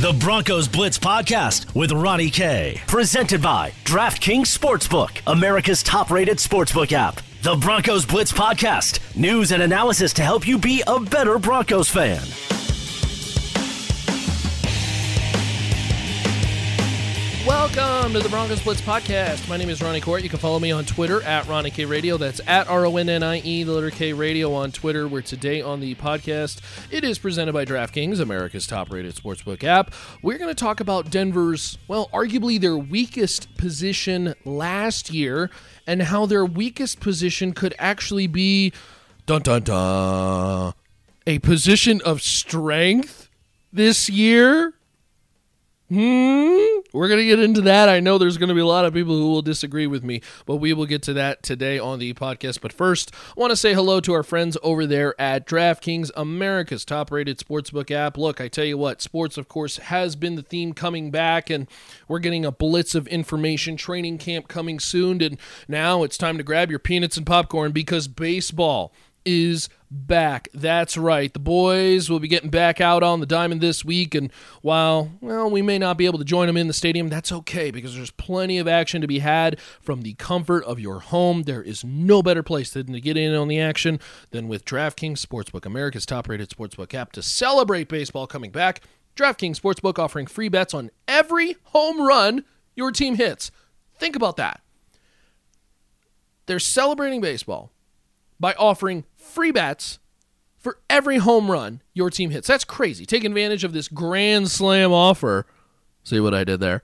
The Broncos Blitz Podcast with Ronnie K. Presented by DraftKings Sportsbook, America's top rated sportsbook app. The Broncos Blitz Podcast. News and analysis to help you be a better Broncos fan. Welcome to the Broncos Blitz podcast. My name is Ronnie Kohrt. You can follow me on Twitter at Ronnie K Radio. That's at R O N N I E, the letter K Radio on Twitter. Where today on the podcast, it is presented by DraftKings, America's top rated sportsbook app. We're going to talk about Denver's, well, arguably their weakest position last year and how their weakest position could actually be, dun dun dun, a position of strength this year. Hmm. We're going to get into that. I know there's going to be a lot of people who will disagree with me, but we will get to that today on the podcast. But first, I want to say hello to our friends over there at DraftKings, America's top rated sportsbook app. Look, I tell you what, sports, of course, has been the theme coming back, and we're getting a blitz of information. Training camp coming soon, and now it's time to grab your peanuts and popcorn because baseball is back. That's right. The boys will be getting back out on the diamond this week. And while, well, we may not be able to join them in the stadium, that's okay because there's plenty of action to be had from the comfort of your home. There is no better place than to get in on the action than with DraftKings Sportsbook, America's top rated sportsbook app to celebrate baseball coming back. DraftKings Sportsbook offering free bets on every home run your team hits. Think about that. They're celebrating baseball by offering free bats for every home run your team hits. That's crazy. Take advantage of this grand slam offer. See what I did there?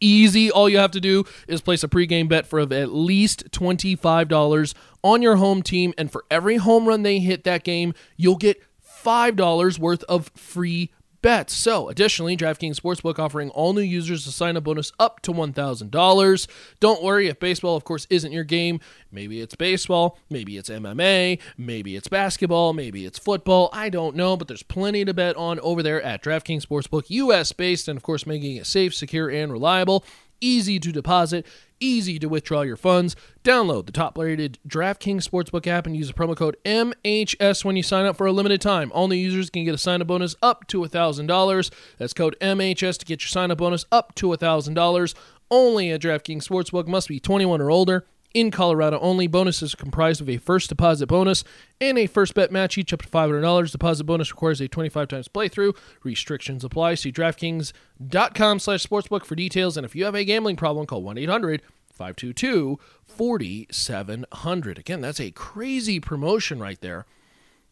Easy. All you have to do is place a pregame bet for at least $25 on your home team. And for every home run they hit that game, you'll get $5 worth of free bets. So, additionally, DraftKings Sportsbook offering all new users a sign up bonus up to $1,000. Don't worry if baseball, of course, isn't your game. Maybe it's baseball, maybe it's MMA, maybe it's basketball, maybe it's football. I don't know, but there's plenty to bet on over there at DraftKings Sportsbook, US based, and of course, making it safe, secure, and reliable easy to deposit, easy to withdraw your funds. Download the top rated DraftKings Sportsbook app and use the promo code MHS when you sign up for a limited time. New users can get a sign up bonus up to $1,000. That's code MHS to get your sign up bonus up to $1,000. Only at DraftKings Sportsbook must be 21 or older in Colorado only. Bonuses are comprised of a first deposit bonus and a first bet match, each up to $500. Deposit bonus requires a 25 times playthrough. Restrictions apply. See DraftKings.com slash sportsbook for details. And if you have a gambling problem, call 1-800-522-4700. Again, that's a crazy promotion right there.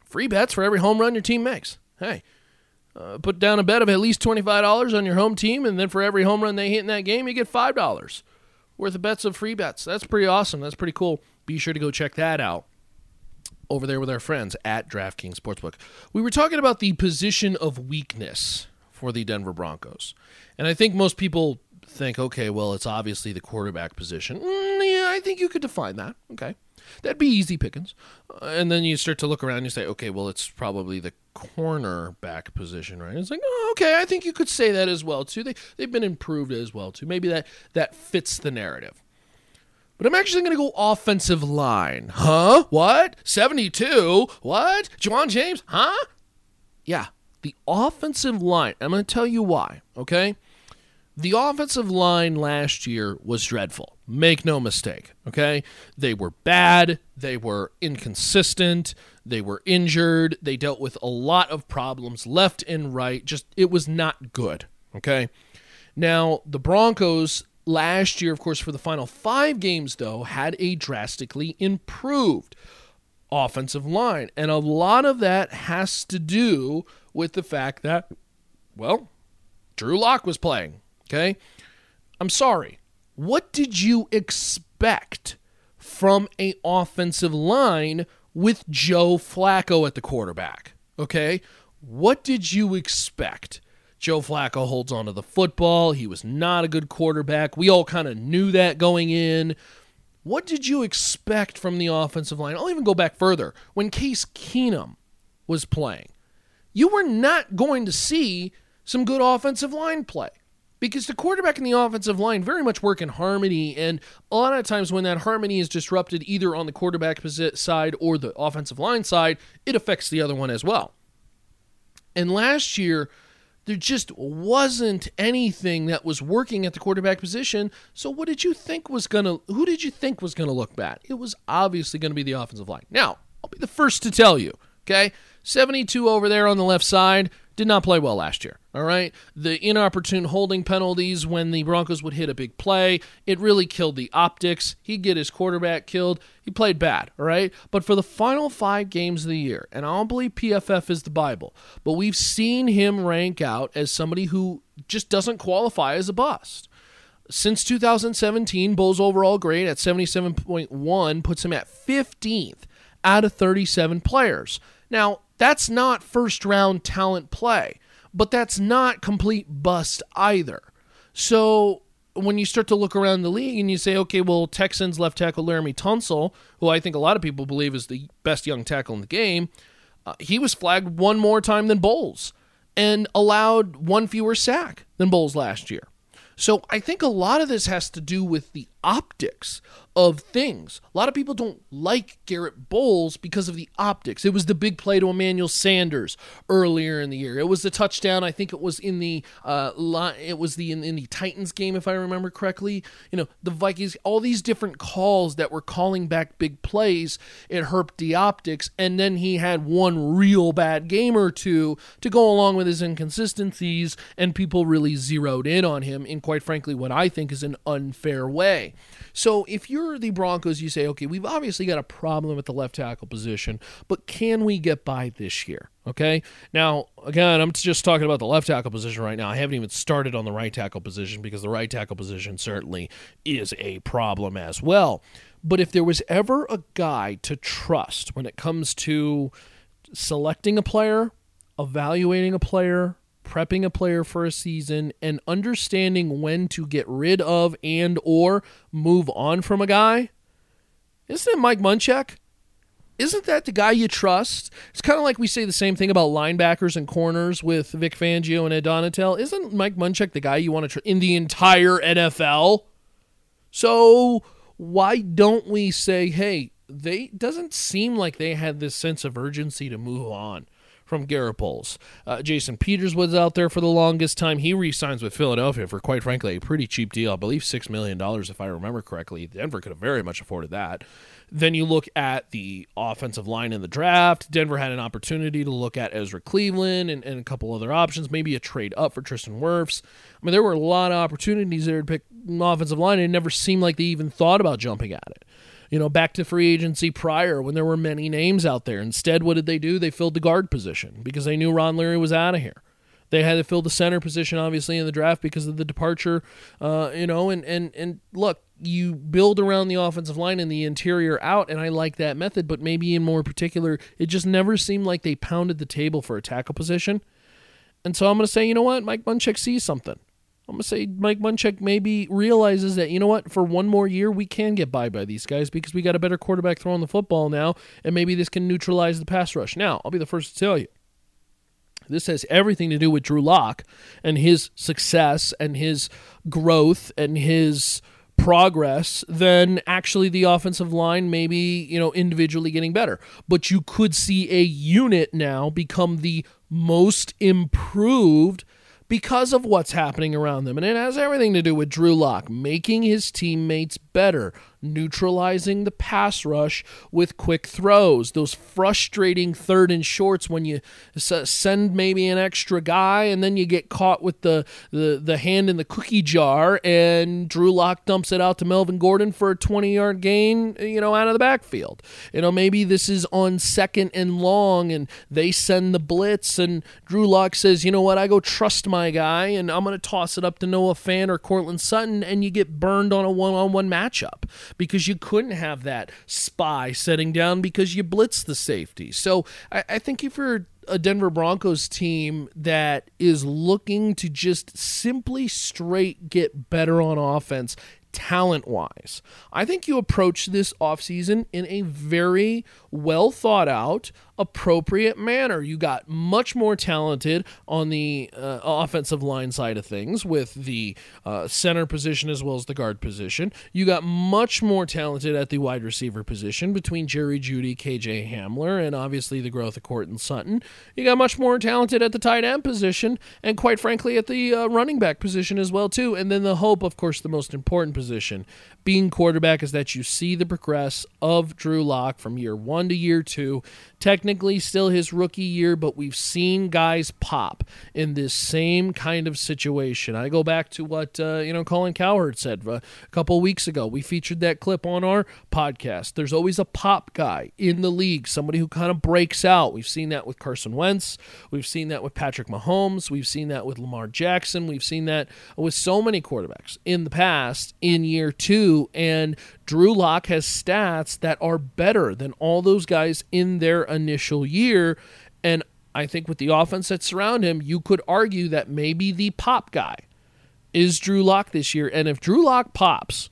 Free bets for every home run your team makes. Hey, uh, put down a bet of at least $25 on your home team, and then for every home run they hit in that game, you get $5 worth of bets of free bets. That's pretty awesome. That's pretty cool. Be sure to go check that out over there with our friends at DraftKings Sportsbook. We were talking about the position of weakness for the Denver Broncos. And I think most people think, okay, well, it's obviously the quarterback position. Mm, yeah, I think you could define that. Okay. That'd be easy pickings. Uh, and then you start to look around and you say, okay, well, it's probably the cornerback position, right? It's like, oh, okay, I think you could say that as well too. They they've been improved as well too. Maybe that that fits the narrative. But I'm actually going to go offensive line. Huh? What? 72? What? Ja'Wuan James? Huh? Yeah, the offensive line. I'm going to tell you why, okay? The offensive line last year was dreadful. Make no mistake, okay? They were bad, they were inconsistent, they were injured, they dealt with a lot of problems left and right. Just it was not good, okay? Now, the Broncos last year, of course, for the final 5 games though, had a drastically improved offensive line, and a lot of that has to do with the fact that well, Drew Lock was playing Okay? I'm sorry. What did you expect from a offensive line with Joe Flacco at the quarterback? Okay? What did you expect? Joe Flacco holds onto the football. He was not a good quarterback. We all kind of knew that going in. What did you expect from the offensive line? I'll even go back further. When Case Keenum was playing, you were not going to see some good offensive line play because the quarterback and the offensive line very much work in harmony. And a lot of times, when that harmony is disrupted either on the quarterback side or the offensive line side, it affects the other one as well. And last year, there just wasn't anything that was working at the quarterback position. So what did you think was going to who did you think was going to look bad? It was obviously going to be the offensive line. Now, I'll be the first to tell you, okay? 72 over there on the left side did not play well last year. All right. The inopportune holding penalties when the Broncos would hit a big play, it really killed the optics. He'd get his quarterback killed. He played bad. All right. But for the final five games of the year, and I don't believe PFF is the Bible, but we've seen him rank out as somebody who just doesn't qualify as a bust. Since 2017, Bolles overall grade at 77.1 puts him at 15th out of 37 players. Now, that's not first round talent play, but that's not complete bust either. So when you start to look around the league and you say, okay, well, Texans left tackle Laremy Tunsil, who I think a lot of people believe is the best young tackle in the game, uh, he was flagged one more time than Bolles and allowed one fewer sack than Bolles last year. So I think a lot of this has to do with the optics of things. A lot of people don't like Garett Bolles because of the optics. It was the big play to Emmanuel Sanders earlier in the year. It was the touchdown. I think it was in the uh, it was the in, in the Titans game if I remember correctly. You know the Vikings. All these different calls that were calling back big plays. It hurt the optics, and then he had one real bad game or two to go along with his inconsistencies, and people really zeroed in on him in quite frankly what I think is an unfair way. So if you're the Broncos, you say, okay, we've obviously got a problem at the left tackle position, but can we get by this year? Okay. Now, again, I'm just talking about the left tackle position right now. I haven't even started on the right tackle position because the right tackle position certainly is a problem as well. But if there was ever a guy to trust when it comes to selecting a player, evaluating a player, prepping a player for a season and understanding when to get rid of and or move on from a guy? Isn't it mike munchak? Isn't that the guy you trust? It's kind of like we say the same thing about linebackers and corners with vic fangio and ed donatell isn't mike munchak the guy you want to in the entire nfl so why don't we say hey they doesn't seem like they had this sense of urgency to move on from Garett Bolles. Uh, Jason Peters was out there for the longest time. He re-signs with Philadelphia for, quite frankly, a pretty cheap deal. I believe $6 million, if I remember correctly. Denver could have very much afforded that. Then you look at the offensive line in the draft. Denver had an opportunity to look at Ezra Cleveland and, and a couple other options, maybe a trade up for Tristan Wirfs. I mean, there were a lot of opportunities there to pick offensive line, and it never seemed like they even thought about jumping at it you know, back to free agency prior when there were many names out there. Instead, what did they do? They filled the guard position because they knew Ron Leary was out of here. They had to fill the center position, obviously, in the draft because of the departure, uh, you know, and, and, and look, you build around the offensive line and the interior out, and I like that method, but maybe in more particular, it just never seemed like they pounded the table for a tackle position. And so I'm going to say, you know what? Mike Munchak sees something. I'm going to say Mike Munchak maybe realizes that, you know what, for one more year, we can get by by these guys because we got a better quarterback throwing the football now, and maybe this can neutralize the pass rush. Now, I'll be the first to tell you. This has everything to do with Drew Lock and his success and his growth and his progress than actually the offensive line maybe you know individually getting better but you could see a unit now become the most improved because of what's happening around them. And it has everything to do with Drew Lock making his teammates better, neutralizing the pass rush with quick throws. Those frustrating third and shorts when you send maybe an extra guy and then you get caught with the, the, the hand in the cookie jar and Drew Lock dumps it out to Melvin Gordon for a 20 yard gain, you know, out of the backfield. You know, maybe this is on second and long and they send the blitz and Drew Lock says, you know what, I go trust my guy and I'm going to toss it up to Noah Fant or Courtland Sutton and you get burned on a one on one matchup because you couldn't have that spy setting down because you blitz the safety. So I, I think if you're a Denver Broncos team that is looking to just simply straight get better on offense, talent wise. I think you approach this offseason in a very well thought out, appropriate manner. You got much more talented on the uh, offensive line side of things with the uh, center position as well as the guard position. You got much more talented at the wide receiver position between Jerry Jeudy, KJ Hamler, and obviously the growth of Courtland Sutton. You got much more talented at the tight end position, and quite frankly at the uh, running back position as well too. And then the hope, of course, the most important position being quarterback is that you see the progress of Drew Lock from year one to year two. Technically, still his rookie year, but we've seen guys pop in this same kind of situation. I go back to what uh, you know Colin Cowherd said uh, a couple weeks ago. We featured that clip on our podcast. There's always a pop guy in the league, somebody who kind of breaks out. We've seen that with Carson Wentz. We've seen that with Patrick Mahomes. We've seen that with Lamar Jackson. We've seen that with so many quarterbacks in the past in year two. And Drew Lock has stats that are better than all those guys in their initial year. And I think with the offense that surround him, you could argue that maybe the pop guy is Drew Lock this year. And if Drew Lock pops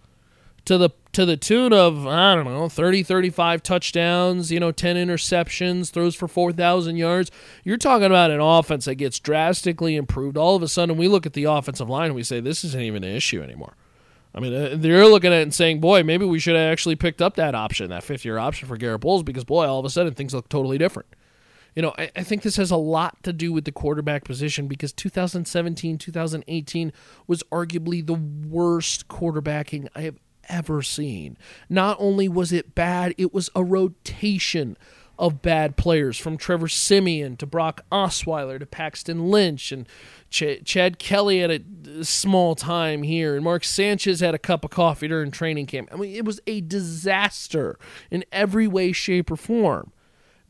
to the to the tune of I don't know 30 35 touchdowns, you know 10 interceptions, throws for 4000 yards, you're talking about an offense that gets drastically improved. All of a sudden we look at the offensive line and we say this isn't even an issue anymore. I mean, uh, they're looking at it and saying, boy, maybe we should have actually picked up that option, that fifth year option for Garett Bolles, because, boy, all of a sudden things look totally different. You know, I, I, think this has a lot to do with the quarterback position because 2017, 2018 was arguably the worst quarterbacking I have ever seen. Not only was it bad, it was a rotation of bad players from Trevor Siemian to Brock Osweiler to Paxton Lynch and Ch- Chad Kelly had a small time here, and Mark Sanchez had a cup of coffee during training camp. I mean, it was a disaster in every way, shape, or form.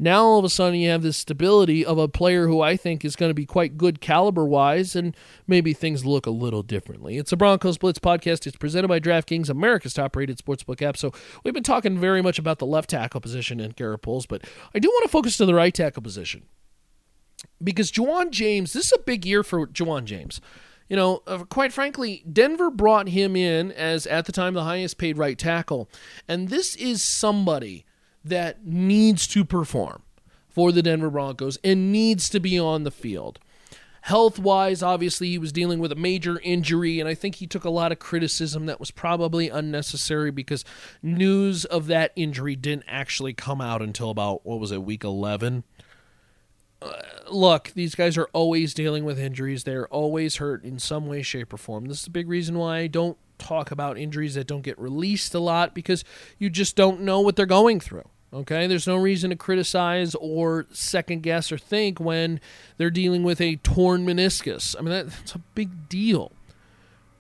Now all of a sudden you have this stability of a player who I think is going to be quite good caliber wise, and maybe things look a little differently. It's a Broncos Blitz podcast. It's presented by DraftKings, America's top rated sportsbook app. So we've been talking very much about the left tackle position in Garett Bolles, but I do want to focus to the right tackle position because Ja'Wuan James, this is a big year for Ja'Wuan James. You know, uh, quite frankly, Denver brought him in as at the time the highest paid right tackle, and this is somebody that needs to perform for the Denver Broncos and needs to be on the field. Health wise, obviously, he was dealing with a major injury, and I think he took a lot of criticism that was probably unnecessary because news of that injury didn't actually come out until about, what was it, week 11? Uh, look, these guys are always dealing with injuries. They're always hurt in some way, shape, or form. This is a big reason why I don't talk about injuries that don't get released a lot because you just don't know what they're going through. Okay, there's no reason to criticize or second guess or think when they're dealing with a torn meniscus. I mean, that's a big deal.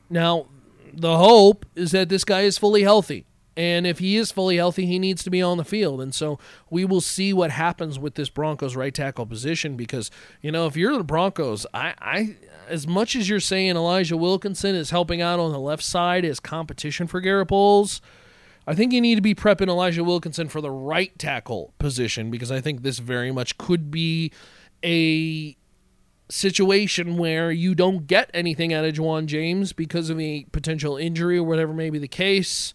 Now, the hope is that this guy is fully healthy. And if he is fully healthy, he needs to be on the field. And so we will see what happens with this Broncos right tackle position because, you know, if you're the Broncos, I, I as much as you're saying Elijah Wilkinson is helping out on the left side as competition for Garett Bolles, I think you need to be prepping Elijah Wilkinson for the right tackle position because I think this very much could be a situation where you don't get anything out of Ja'Wuan James because of a potential injury or whatever may be the case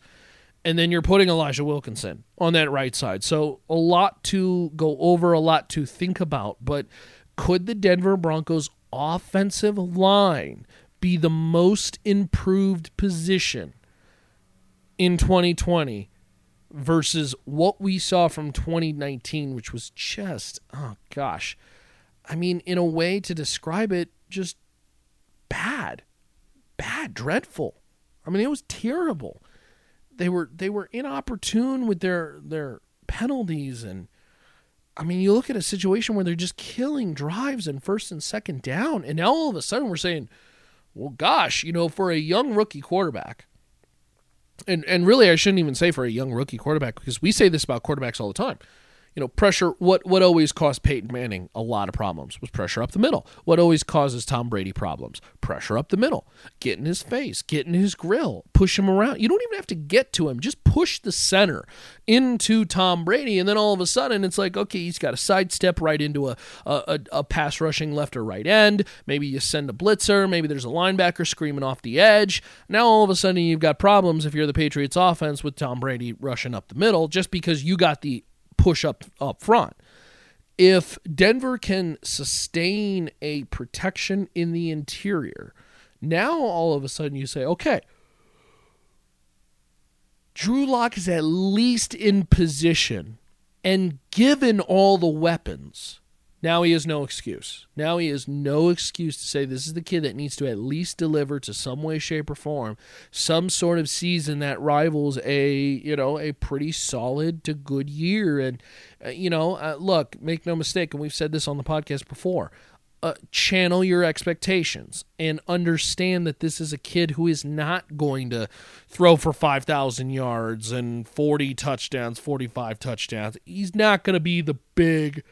and then you're putting Elijah Wilkinson on that right side. So a lot to go over, a lot to think about. But could the Denver Broncos offensive line be the most improved position in 2020 versus what we saw from 2019, which was just, oh gosh. I mean, in a way to describe it, just bad, bad, dreadful. I mean, it was terrible they were they were inopportune with their their penalties and I mean, you look at a situation where they're just killing drives and first and second down, and now all of a sudden we're saying, well, gosh, you know, for a young rookie quarterback, and and really I shouldn't even say for a young rookie quarterback because we say this about quarterbacks all the time. You know, pressure. What what always caused Peyton Manning a lot of problems was pressure up the middle. What always causes Tom Brady problems? Pressure up the middle. Get in his face, get in his grill, push him around. You don't even have to get to him. Just push the center into Tom Brady, and then all of a sudden it's like, okay, he's got to sidestep right into a, a a pass rushing left or right end. Maybe you send a blitzer. Maybe there's a linebacker screaming off the edge. Now all of a sudden you've got problems if you're the Patriots offense with Tom Brady rushing up the middle just because you got the push up up front. If Denver can sustain a protection in the interior, now all of a sudden you say, okay, Drew Lock is at least in position and given all the weapons now he has no excuse. Now he has no excuse to say this is the kid that needs to at least deliver to some way, shape, or form some sort of season that rivals a you know a pretty solid to good year. And uh, you know, uh, look, make no mistake, and we've said this on the podcast before. Uh, channel your expectations and understand that this is a kid who is not going to throw for 5,000 yards and 40 touchdowns, 45 touchdowns. He's not going to be the big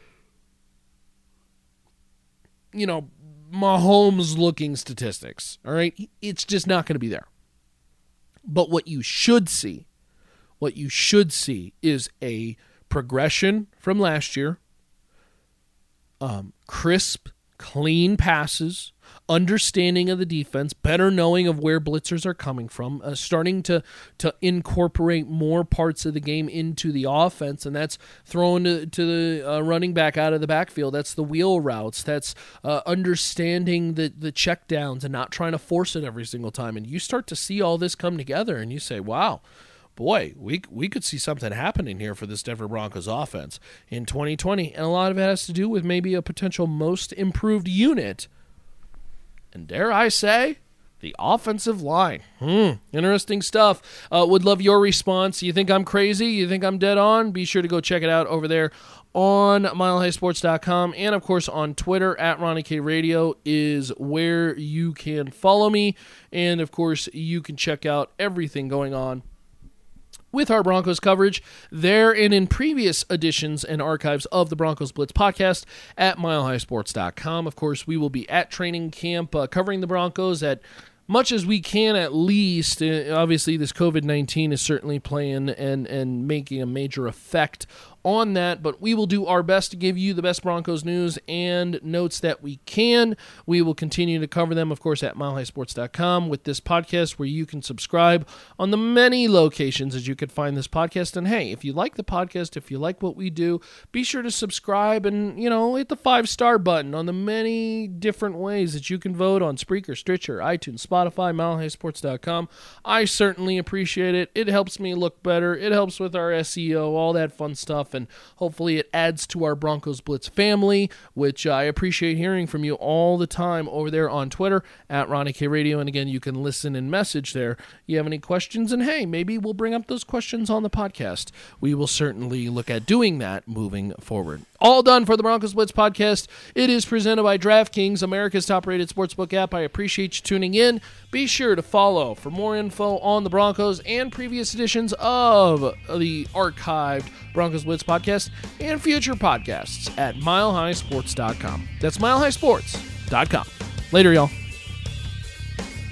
you know, Mahomes looking statistics. All right. It's just not going to be there. But what you should see, what you should see is a progression from last year, um, crisp, clean passes, understanding of the defense, better knowing of where blitzers are coming from, uh, starting to to incorporate more parts of the game into the offense, and that's throwing to, to the uh, running back out of the backfield. That's the wheel routes. That's uh, understanding the the checkdowns and not trying to force it every single time. And you start to see all this come together, and you say, "Wow." boy, we we could see something happening here for this Denver Broncos offense in 2020, and a lot of it has to do with maybe a potential most improved unit and dare I say, the offensive line. Hmm, interesting stuff. Uh, would love your response. You think I'm crazy? You think I'm dead on? Be sure to go check it out over there on milehighsports.com and of course on Twitter at Ronnie K Radio is where you can follow me. And of course, you can check out everything going on with our Broncos coverage there and in previous editions and archives of the Broncos Blitz podcast at milehighsports.com. Of course, we will be at training camp uh, covering the Broncos at much as we can at least uh, obviously this covid-19 is certainly playing and and making a major effect on that, but we will do our best to give you the best Broncos news and notes that we can. We will continue to cover them, of course, at milehighsports.com with this podcast where you can subscribe on the many locations as you could find this podcast. And hey, if you like the podcast, if you like what we do, be sure to subscribe and, you know, hit the five star button on the many different ways that you can vote on Spreaker, Stitcher, iTunes, Spotify, milehighsports.com. I certainly appreciate it. It helps me look better, it helps with our SEO, all that fun stuff and hopefully it adds to our Broncos Blitz family, which I appreciate hearing from you all the time over there on Twitter at Ronnie K Radio. And again, you can listen and message there. You have any questions? And hey, maybe we'll bring up those questions on the podcast. We will certainly look at doing that moving forward. All done for the Broncos Blitz podcast. It is presented by DraftKings, America's top rated sportsbook app. I appreciate you tuning in. Be sure to follow for more info on the Broncos and previous editions of the archived Broncos Blitz podcast and future podcasts at milehighsports.com. That's milehighsports.com. Later, y'all.